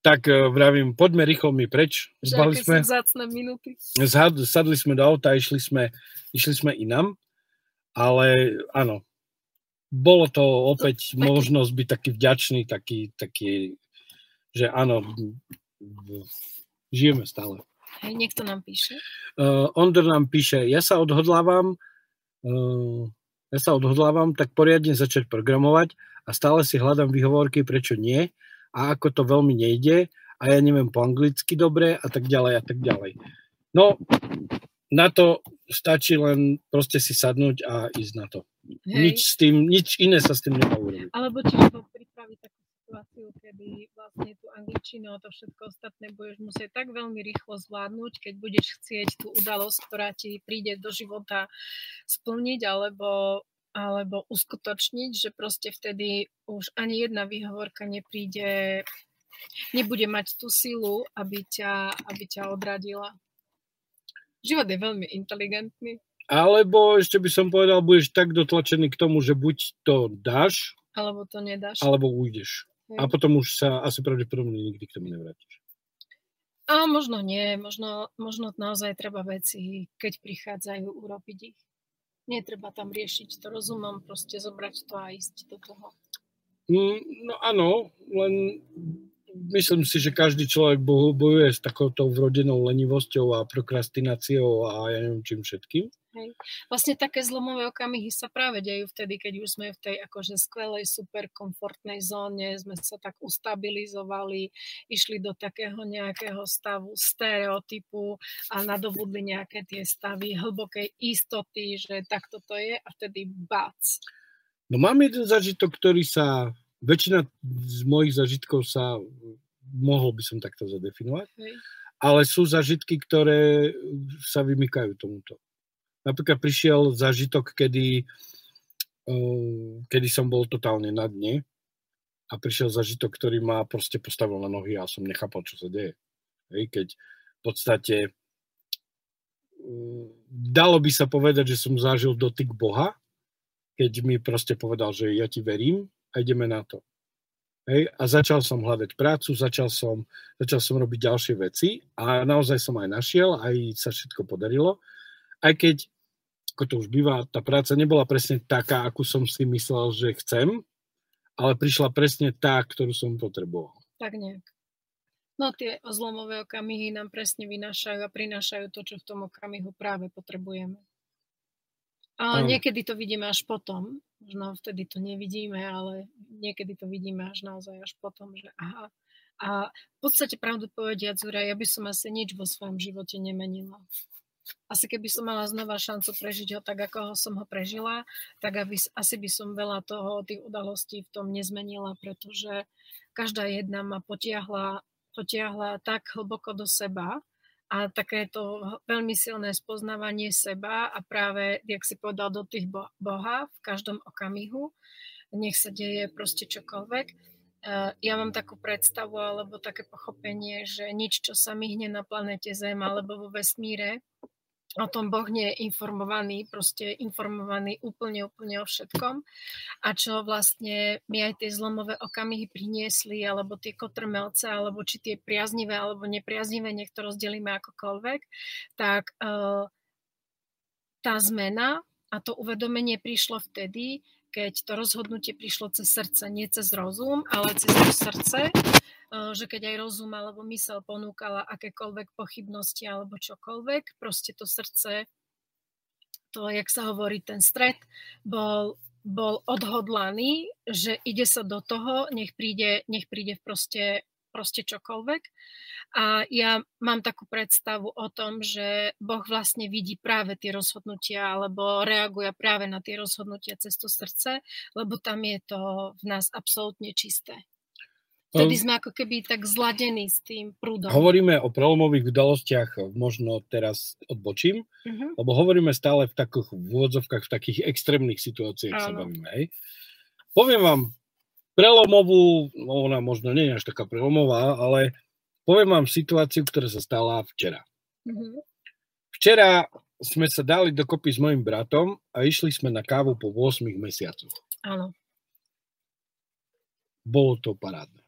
tak uh, vravím, poďme rýchlo mi preč. Zbali sme, minúty. sadli sme do auta a išli sme, išli sme inam, ale áno, bolo to opäť možnosť byť taký vďačný, taký, taký že áno, žijeme stále. Hej, niekto nám píše. Uh, Ondor nám píše, ja sa odhodlávam, uh, ja sa odhodlávam tak poriadne začať programovať a stále si hľadám výhovorky, prečo nie a ako to veľmi nejde a ja neviem po anglicky dobre a tak ďalej a tak ďalej. No, na to stačí len proste si sadnúť a ísť na to. Hej. Nič, s tým, nič iné sa s tým nedá urobiť. Alebo tiež pripraviť takú situáciu, kedy vlastne tú angličinu a to všetko ostatné budeš musieť tak veľmi rýchlo zvládnuť, keď budeš chcieť tú udalosť, ktorá ti príde do života splniť alebo, alebo uskutočniť, že proste vtedy už ani jedna výhovorka nepríde, nebude mať tú silu, aby ťa, aby ťa odradila. Život je veľmi inteligentný. Alebo ešte by som povedal, budeš tak dotlačený k tomu, že buď to dáš, alebo to nedáš. Alebo ujdeš. Hej. A potom už sa asi pravdepodobne nikdy k tomu nevrátiš. A možno nie, možno, možno naozaj treba veci, keď prichádzajú, urobiť ich. Netreba tam riešiť to rozumom, proste zobrať to a ísť do toho. Mm, no áno, len myslím si, že každý človek bojuje s takouto vrodenou lenivosťou a prokrastináciou a ja neviem čím všetkým. Hej. Vlastne také zlomové okamihy sa práve dejú vtedy, keď už sme v tej akože skvelej, super komfortnej zóne, sme sa tak ustabilizovali, išli do takého nejakého stavu stereotypu a nadobudli nejaké tie stavy hlbokej istoty, že takto to je a vtedy bac. No mám jeden zažitok, ktorý sa väčšina z mojich zažitkov sa, mohol by som takto zadefinovať, Hej. ale sú zažitky, ktoré sa vymykajú tomuto. Napríklad prišiel zažitok, kedy, kedy som bol totálne na dne a prišiel zažitok, ktorý ma proste postavil na nohy a som nechápal, čo sa deje. Hej, keď v podstate dalo by sa povedať, že som zažil dotyk Boha, keď mi proste povedal, že ja ti verím a ideme na to. Hej, a začal som hľadať prácu, začal som, začal som robiť ďalšie veci a naozaj som aj našiel, aj sa všetko podarilo. Aj keď, ako to už býva, tá práca nebola presne taká, akú som si myslel, že chcem, ale prišla presne tá, ktorú som potreboval. Tak nejak. No tie zlomové okamihy nám presne vynášajú a prinášajú to, čo v tom okamihu práve potrebujeme. A niekedy to vidíme až potom. Možno vtedy to nevidíme, ale niekedy to vidíme až naozaj až potom, že aha. A v podstate pravdu povediať, Zura, ja by som asi nič vo svojom živote nemenila. Asi keby som mala znova šancu prežiť ho tak, ako som ho prežila, tak aby, asi by som veľa toho, tých udalostí v tom nezmenila, pretože každá jedna ma potiahla potiahla tak hlboko do seba a takéto veľmi silné spoznávanie seba a práve, jak si povedal, do tých Boha v každom okamihu, nech sa deje proste čokoľvek. E, ja mám takú predstavu alebo také pochopenie, že nič, čo sa myhne na planete Zem alebo vo vesmíre, o tom Boh nie je informovaný, proste informovaný úplne, úplne o všetkom. A čo vlastne mi aj tie zlomové okamihy priniesli, alebo tie kotrmelce, alebo či tie priaznivé, alebo nepriaznivé, nech to rozdelíme akokoľvek, tak uh, tá zmena a to uvedomenie prišlo vtedy, keď to rozhodnutie prišlo cez srdce, nie cez rozum, ale cez srdce Eh, že keď aj rozum alebo mysel ponúkala akékoľvek pochybnosti alebo čokoľvek, proste to srdce, to, jak sa hovorí, ten stred, bol, bol odhodlaný, že ide sa do toho, nech príde, nech príde proste, proste čokoľvek. A ja mám takú predstavu o tom, že Boh vlastne vidí práve tie rozhodnutia alebo reaguje práve na tie rozhodnutia cez to srdce, lebo tam je to v nás absolútne čisté. Vtedy sme ako keby tak zladení s tým prúdom. Hovoríme o prelomových udalostiach, možno teraz odbočím, uh-huh. lebo hovoríme stále v takých vôdzovkách, v takých extrémnych situáciách sa bavíme. Hej. Poviem vám prelomovú, no ona možno nie je až taká prelomová, ale poviem vám situáciu, ktorá sa stala včera. Uh-huh. Včera sme sa dali dokopy s mojim bratom a išli sme na kávu po 8 mesiacoch. Áno. Bolo to parádne.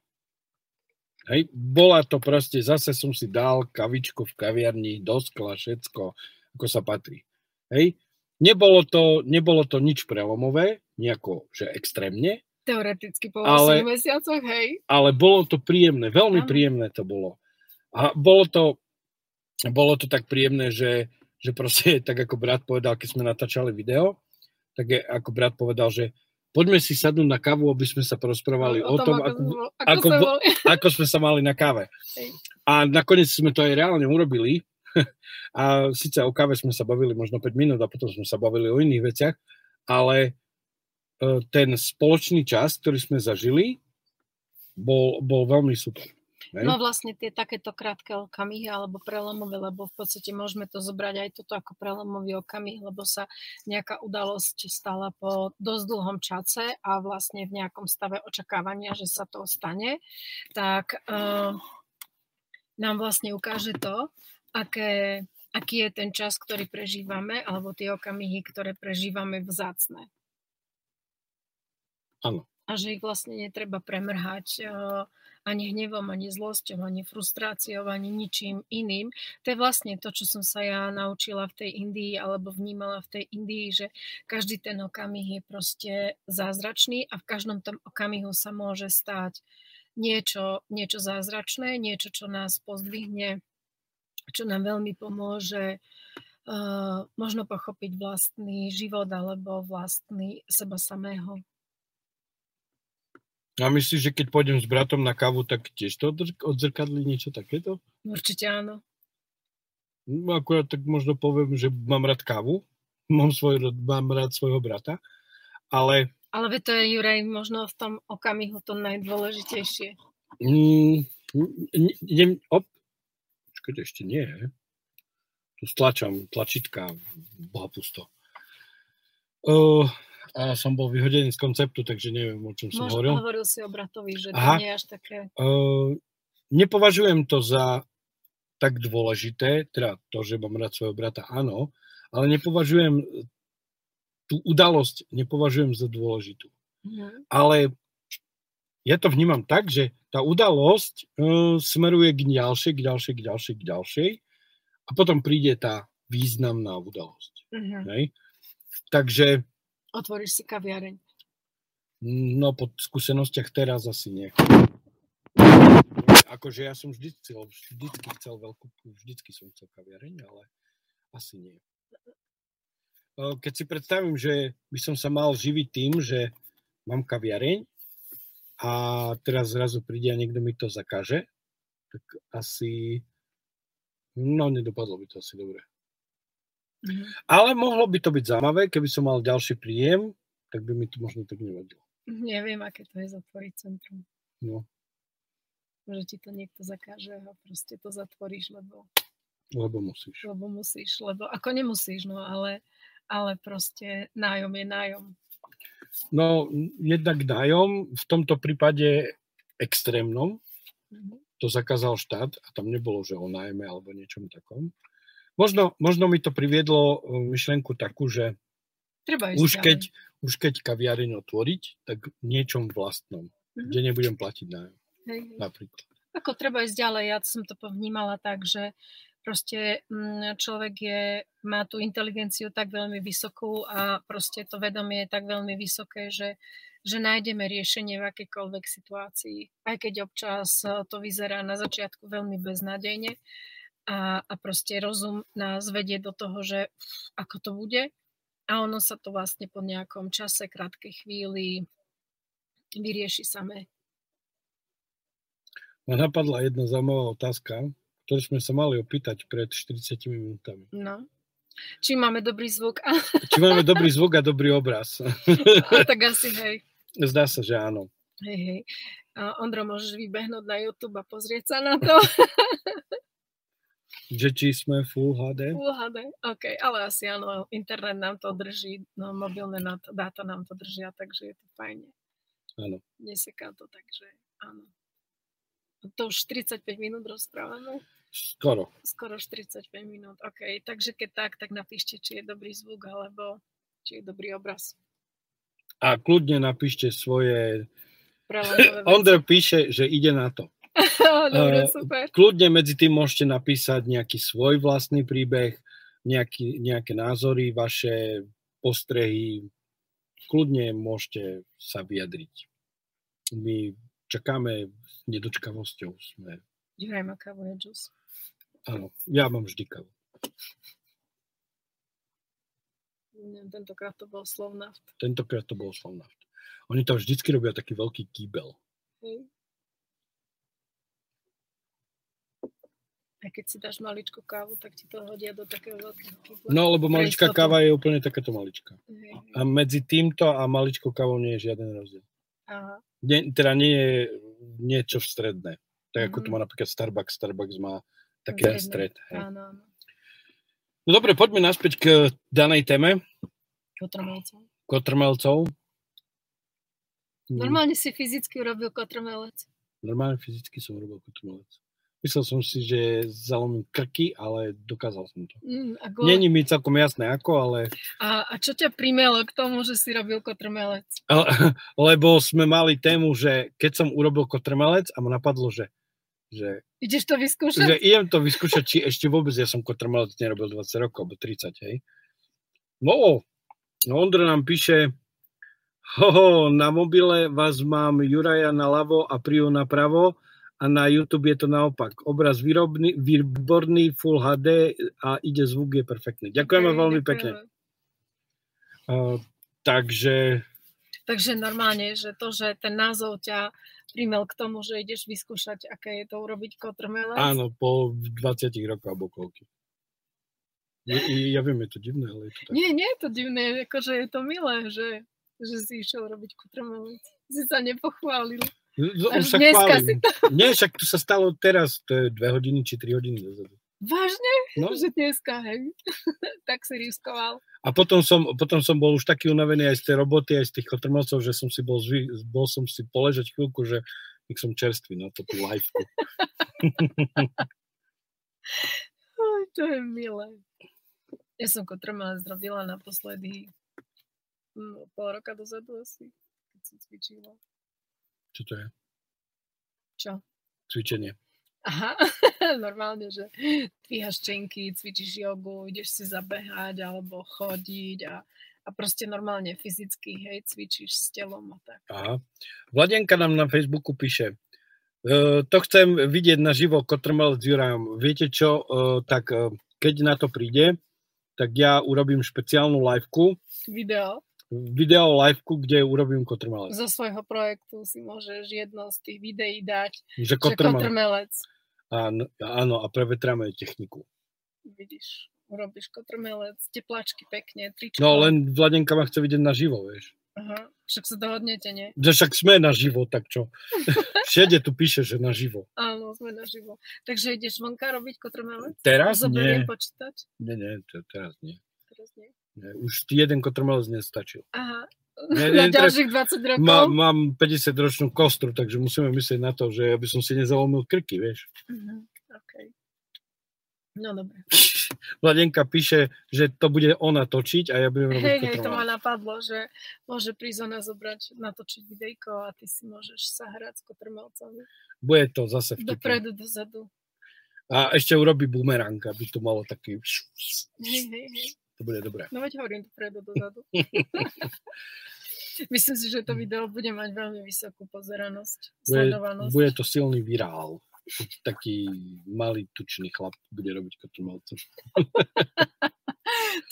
Hej, bola to proste, zase som si dal kavičko v kaviarni, do skla, všetko, ako sa patrí. Hej, nebolo to, nebolo to nič prelomové, nejako, že extrémne. Teoreticky po 8 ale, mesiacoch, hej. Ale bolo to príjemné, veľmi Aha. príjemné to bolo. A bolo to, bolo to tak príjemné, že, že proste, tak ako brat povedal, keď sme natáčali video, tak je, ako brat povedal, že poďme si sadnúť na kávu, aby sme sa porozprávali o, o tom, ako, ako, ako, ako sme sa mali na káve. A nakoniec sme to aj reálne urobili. A síce o káve sme sa bavili možno 5 minút a potom sme sa bavili o iných veciach, ale ten spoločný čas, ktorý sme zažili, bol, bol veľmi super. Hej? No vlastne tie takéto krátke okamihy alebo prelomové, lebo v podstate môžeme to zobrať aj toto ako prelomový okamih, lebo sa nejaká udalosť stala po dosť dlhom čase a vlastne v nejakom stave očakávania, že sa to stane, tak uh, nám vlastne ukáže to, aké, aký je ten čas, ktorý prežívame, alebo tie okamihy, ktoré prežívame vzácne. Áno. A že ich vlastne netreba premrhať uh, ani hnevom, ani zlosťou, ani frustráciou, ani ničím iným. To je vlastne to, čo som sa ja naučila v tej Indii alebo vnímala v tej Indii, že každý ten okamih je proste zázračný a v každom tom okamihu sa môže stať niečo, niečo zázračné, niečo, čo nás pozdvihne, čo nám veľmi pomôže uh, možno pochopiť vlastný život alebo vlastný seba samého. A myslíš, že keď pôjdem s bratom na kávu, tak tiež to odzrkadli niečo takéto? Určite áno. No, akurát tak možno poviem, že mám rád kávu, mám, svoj, mám rád svojho brata, ale... Ale to je, Juraj, možno v tom okamihu to najdôležitejšie. Mm, ne, op, počkajte, ešte nie. Tu stlačam tlačítka, boha pusto. Uh, a som bol vyhodený z konceptu, takže neviem, o čom som Možno hovoril. hovoril si o bratovi, že Aha. to nie je až také... Uh, nepovažujem to za tak dôležité, teda to, že mám rád svojho brata, áno, ale nepovažujem tú udalosť nepovažujem za dôležitú. Mm. Ale ja to vnímam tak, že tá udalosť uh, smeruje k ďalšej, k ďalšej, k ďalšej, k ďalšej a potom príde tá významná udalosť. Mm-hmm. Hej? Takže... Otvoríš si kaviareň. No, po skúsenostiach teraz asi nie. Akože ja som vždy chcel, vždycky chcel veľkú, vždycky som chcel kaviareň, ale asi nie. Keď si predstavím, že by som sa mal živiť tým, že mám kaviareň a teraz zrazu príde a niekto mi to zakáže, tak asi, no nedopadlo by to asi dobre. Mm. Ale mohlo by to byť zaujímavé, keby som mal ďalší príjem, tak by mi to možno tak nevadilo. Neviem, aké to je zatvoriť centrum. No. Že ti to niekto zakáže a proste to zatvoríš, lebo... Lebo musíš. Lebo musíš, lebo ako nemusíš, no ale ale proste nájom je nájom. No, jednak nájom, v tomto prípade extrémnom, mm-hmm. to zakázal štát a tam nebolo, že o nájme alebo niečom takom. Možno, možno mi to priviedlo e, myšlenku takú, že Treba už, keď, už keď kaviareň otvoriť, tak niečom vlastnom, mm-hmm. kde nebudem platiť nájom. Napríklad. Ako treba ísť ďalej, ja som to vnímala tak, že proste mm, človek je, má tú inteligenciu tak veľmi vysokú a proste to vedomie je tak veľmi vysoké, že, že nájdeme riešenie v akejkoľvek situácii. Aj keď občas e, to vyzerá na začiatku veľmi beznádejne a, a proste rozum nás vedie do toho, že ako to bude a ono sa to vlastne po nejakom čase, krátkej chvíli vyrieši samé. Ma napadla jedna zaujímavá otázka, ktoré sme sa mali opýtať pred 40 minútami. No. Či máme dobrý zvuk. Či máme dobrý zvuk a dobrý obraz. A tak asi hej. Zdá sa, že áno. Hej, hej. A Ondro, môžeš vybehnúť na YouTube a pozrieť sa na to. že či sme Full HD? Full HD, OK, ale asi áno, internet nám to drží, no mobilné dáta nám to držia, takže je to fajne. Áno. Neseká to, takže áno. To už 45 minút rozprávame? Skoro. Skoro 45 minút, OK. Takže keď tak, tak napíšte, či je dobrý zvuk, alebo či je dobrý obraz. A kľudne napíšte svoje... Ondra píše, že ide na to. Dobre, super. Kľudne medzi tým môžete napísať nejaký svoj vlastný príbeh, nejaký, nejaké názory, vaše postrehy. Kľudne môžete sa vyjadriť. My čakáme s nedočkavosťou. Sme... Juraj má kávu, džus. Áno, ja mám vždy kávu. Tentokrát to bol Slovnaft. Tentokrát to bol Slovnaft. Oni tam vždycky robia taký veľký kýbel. Hej. A keď si dáš maličkú kávu, tak ti to hodia do takého veľkého kýbla. No, lebo maličká káva je úplne takáto. Hej, hej. A medzi týmto a maličkou kávou nie je žiaden rozdiel. Aha nie, teda nie je niečo v stredné. Tak ako mm-hmm. to mhm. má napríklad Starbucks. Starbucks má také Zredné. stred. Hej. Áno, áno. No dobre, poďme naspäť k danej téme. Kotrmelcov. Kotrmelcov. Normálne si fyzicky urobil kotrmelec. Normálne fyzicky som urobil kotrmelec. Myslel som si, že zalomím krky, ale dokázal som to. Mm, ako... Není mi celkom jasné ako, ale... A, a čo ťa primelo k tomu, že si robil kotrmelec? Lebo sme mali tému, že keď som urobil kotrmelec a ma napadlo, že že, Ideš to vyskúšať? Že idem to vyskúšať, či ešte vôbec ja som kotrmelec nerobil 20 rokov, alebo 30, hej. No, no Ondra nám píše, hoho, na mobile vás mám Juraja na ľavo a Priu na pravo, a na YouTube je to naopak. Obraz výrobný, výborný, Full HD a ide zvuk je perfektný. Ďakujeme okay, veľmi ďakujeme. pekne. Uh, takže... Takže normálne, že to, že ten názov ťa primel k tomu, že ideš vyskúšať, aké je to urobiť kotrmelec. Áno, po 20 rokoch alebo koľky. Ja, ja viem, je to divné, ale je to tak. Nie, nie je to divné, akože je to milé, že, že si išiel robiť kotrmelec. Si sa nepochválil. No, Až sa dneska si to... Nie, však to sa stalo teraz, to je dve hodiny či tri hodiny dozadu. Vážne? No. Že dneska, hej? tak si riskoval. A potom som, potom som bol už taký unavený aj z tej roboty, aj z tých kotrmelcov, že som si bol, zvy, bol som si poležať chvíľku, že nech som čerstvý na no, to tú liveku. To je milé. Ja som kotrmelec zrobila naposledy no, pol roka dozadu asi, keď som cvičila. Čo to je? Čo? Cvičenie. Aha, normálne, že dvíhaš čenky, cvičíš jogu, ideš si zabehať alebo chodiť a, a proste normálne fyzicky, hej, cvičíš s telom a tak. Aha. Vladenka nám na Facebooku píše, e, to chcem vidieť na živo Kotrmelec s Jurajom. Viete čo, e, tak e, keď na to príde, tak ja urobím špeciálnu liveku. Video? Video liveku, kde urobím Kotrmelec. Zo svojho projektu si môžeš jedno z tých videí dať, Že že Kotrmelec. kotrmelec. Áno, áno, a prevetráme techniku. Vidíš, urobíš kotrmelec, tepláčky pekne, tričko. No len Vladenka ma chce vidieť na živo, vieš. Aha, však sa dohodnete, nie? Že však sme na živo, tak čo? Všade tu píše, že na živo. Áno, sme naživo. Takže ideš vonka robiť kotrmelec? Teraz Zoberiem nie. počítač? Nie, nie, to, teraz nie. Teraz nie. Už jeden kotrmelec nestačil. Aha, Nie, na ďalších 20 rokov? Má, mám 50 ročnú kostru, takže musíme myslieť na to, že aby som si nezalomil krky, vieš. Mhm, okay. No dobre. Vladenka píše, že to bude ona točiť a ja budem robiť Hej, hej, to ma napadlo, že môže prísť ona zobrať, natočiť videjko a ty si môžeš sa hrať s kotrmelcami. Bude to zase vtipné. Dopredu, dozadu. A ešte urobí bumerang, aby to malo taký... Hej, hej, hej. To bude dobré. No veď hovorím dopredu, dozadu. Myslím si, že to video bude mať veľmi vysokú pozeranosť, Bude, sledovanosť. bude to silný virál. Taký malý, tučný chlap bude robiť kotrmelce.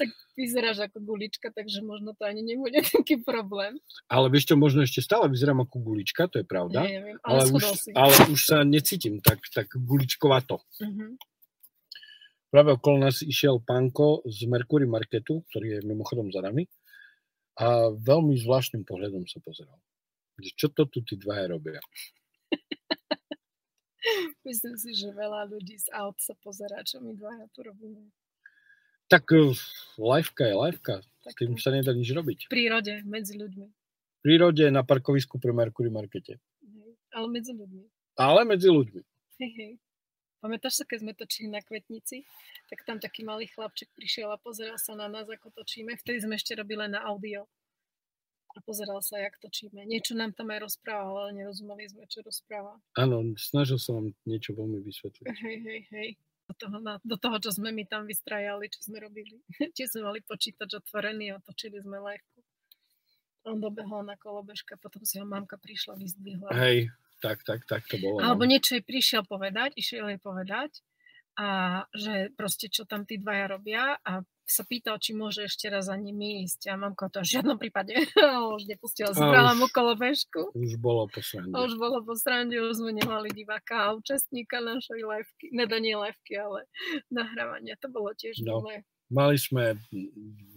Tak vyzeráš ako gulička, takže možno to ani nebude taký problém. Ale vieš čo, možno ešte stále vyzerám ako gulička, to je pravda. Nie, neviem, ale, ale, už, si. ale už sa necítim tak, tak guličkovato. Mhm. Práve okolo nás išiel pánko z Mercury Marketu, ktorý je mimochodom za nami a veľmi zvláštnym pohľadom sa pozeral. Čo to tu tí dvaja robia? Myslím si, že veľa ľudí z aut sa pozerá, čo my dvaja tu robíme. Tak eh, liveka je liveka, s tým sa nedá nič robiť. v prírode, medzi ľuďmi. V prírode na parkovisku pri Mercury Markete. Ale medzi ľuďmi. Ale medzi ľuďmi. Hej, hej. Pamätáš sa, keď sme točili na Kvetnici, tak tam taký malý chlapček prišiel a pozeral sa na nás, ako točíme. Vtedy sme ešte robili na audio. A pozeral sa, jak točíme. Niečo nám tam aj rozprával, ale nerozumeli sme, čo rozpráva. Áno, snažil sa vám niečo veľmi vysvetliť. Hej, hej, hej. Do toho, na, do toho, čo sme my tam vystrajali, čo sme robili. Tiež sme mali počítač otvorený a točili sme liveku. On dobehol na kolobežka, potom si ho mamka prišla, vyzdvihla. Hej, tak, tak, tak to bolo. Alebo no. niečo jej prišiel povedať, išiel jej povedať a že proste čo tam tí dvaja robia a sa pýtal, či môže ešte raz za nimi ísť a mamka to v žiadnom prípade už nepustila, zobrala mu kolobežku. Už bolo posledné. A už bolo po srande, už sme nemali diváka a účastníka našej liveky, ne nie liveky, ale nahrávania. To bolo tiež No. milé. Mali sme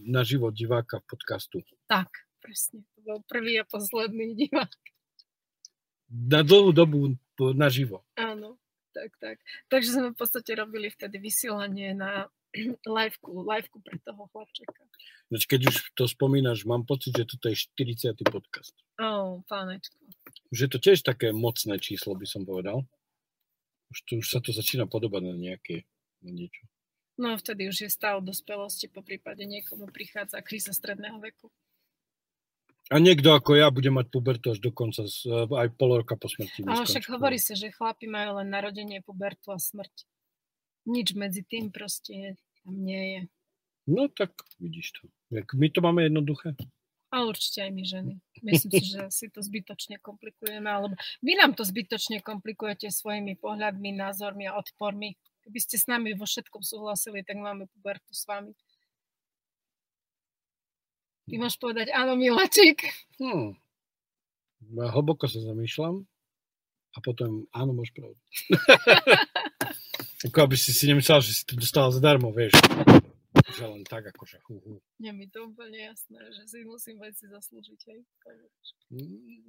na život diváka v podcastu. Tak, presne. To bol prvý a posledný divák. Na dlhú dobu naživo. Áno, tak, tak. Takže sme v podstate robili vtedy vysielanie na liveku, liveku pre toho chlapčeka. Ináč, keď už to spomínaš, mám pocit, že toto je 40. podcast. Ó, pánečko. Už je to tiež také mocné číslo, by som povedal. Už, to, už sa to začína podobať na nejaké na niečo. No a vtedy už je stav dospelosti, po prípade niekomu prichádza kríza stredného veku. A niekto ako ja bude mať pubertu až do konca, z- aj pol roka po smrti. Ale však hovorí sa, že chlapi majú len narodenie, pubertu a smrť. Nič medzi tým proste tam nie je. No tak vidíš to. My to máme jednoduché. A určite aj my ženy. Myslím si, že si to zbytočne komplikujeme, alebo vy nám to zbytočne komplikujete svojimi pohľadmi, názormi a odpormi. Keby ste s nami vo všetkom súhlasili, tak máme pubertu s vami. Ty máš povedať, áno, miláčik. Hmm. Ja hlboko sa zamýšľam a potom áno, máš pravdu. Ako aby si si nemyslel, že si to dostala zadarmo, vieš. Že len tak, akože hu, hu. Nie mi to úplne jasné, že si musím veci zaslúžiť. Hej.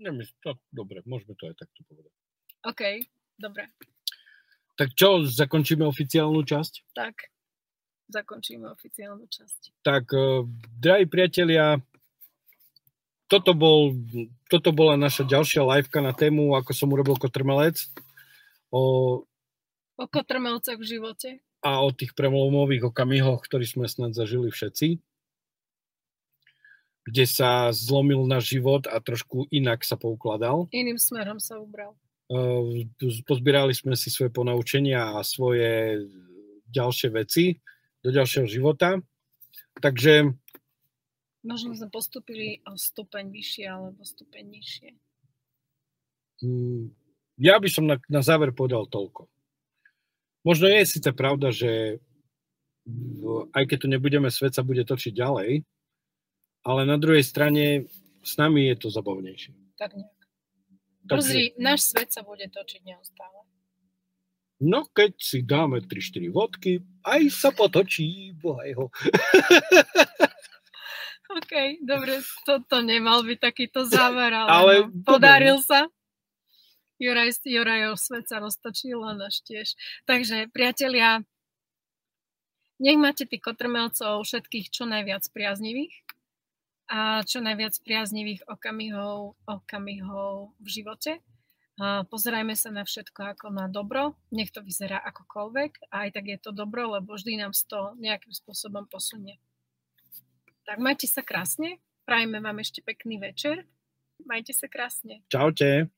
Nemysl, to, dobre, môžeme to aj takto povedať. OK, dobre. Tak čo, zakončíme oficiálnu časť? Tak, zakončíme oficiálnu časť. Tak, eh, drahí priatelia, toto, bol, toto bola naša ďalšia liveka na tému, ako som urobil kotrmelec. O, O kotrmelcoch v živote. a o tých prelomových okamihoch, ktorí sme snad zažili všetci, kde sa zlomil náš život a trošku inak sa poukladal. Iným smerom sa ubral. Uh, pozbierali sme si svoje ponaučenia a svoje ďalšie veci do ďalšieho života. Takže... Možno sme postupili o stupeň vyššie alebo stupeň nižšie. Mm, ja by som na, na záver povedal toľko. Možno je síce pravda, že aj keď tu nebudeme, svet sa bude točiť ďalej, ale na druhej strane s nami je to zabavnejšie. Tak nejak. Takže... náš svet sa bude točiť neustále. No keď si dáme 3-4 vodky, aj sa potočí, bohajho. OK, dobre, toto nemal byť takýto záver, ale, ale no, podaril sa. Juraj, Jurajov svet sa roztočil a náš tiež. Takže, priatelia, nech máte tých kotrmelcov všetkých čo najviac priaznivých a čo najviac priaznivých okamihov, okamihov v živote. Pozerajme sa na všetko ako na dobro, nech to vyzerá akokoľvek a aj tak je to dobro, lebo vždy nám to nejakým spôsobom posunie. Tak majte sa krásne, prajme vám ešte pekný večer, majte sa krásne. Čaute.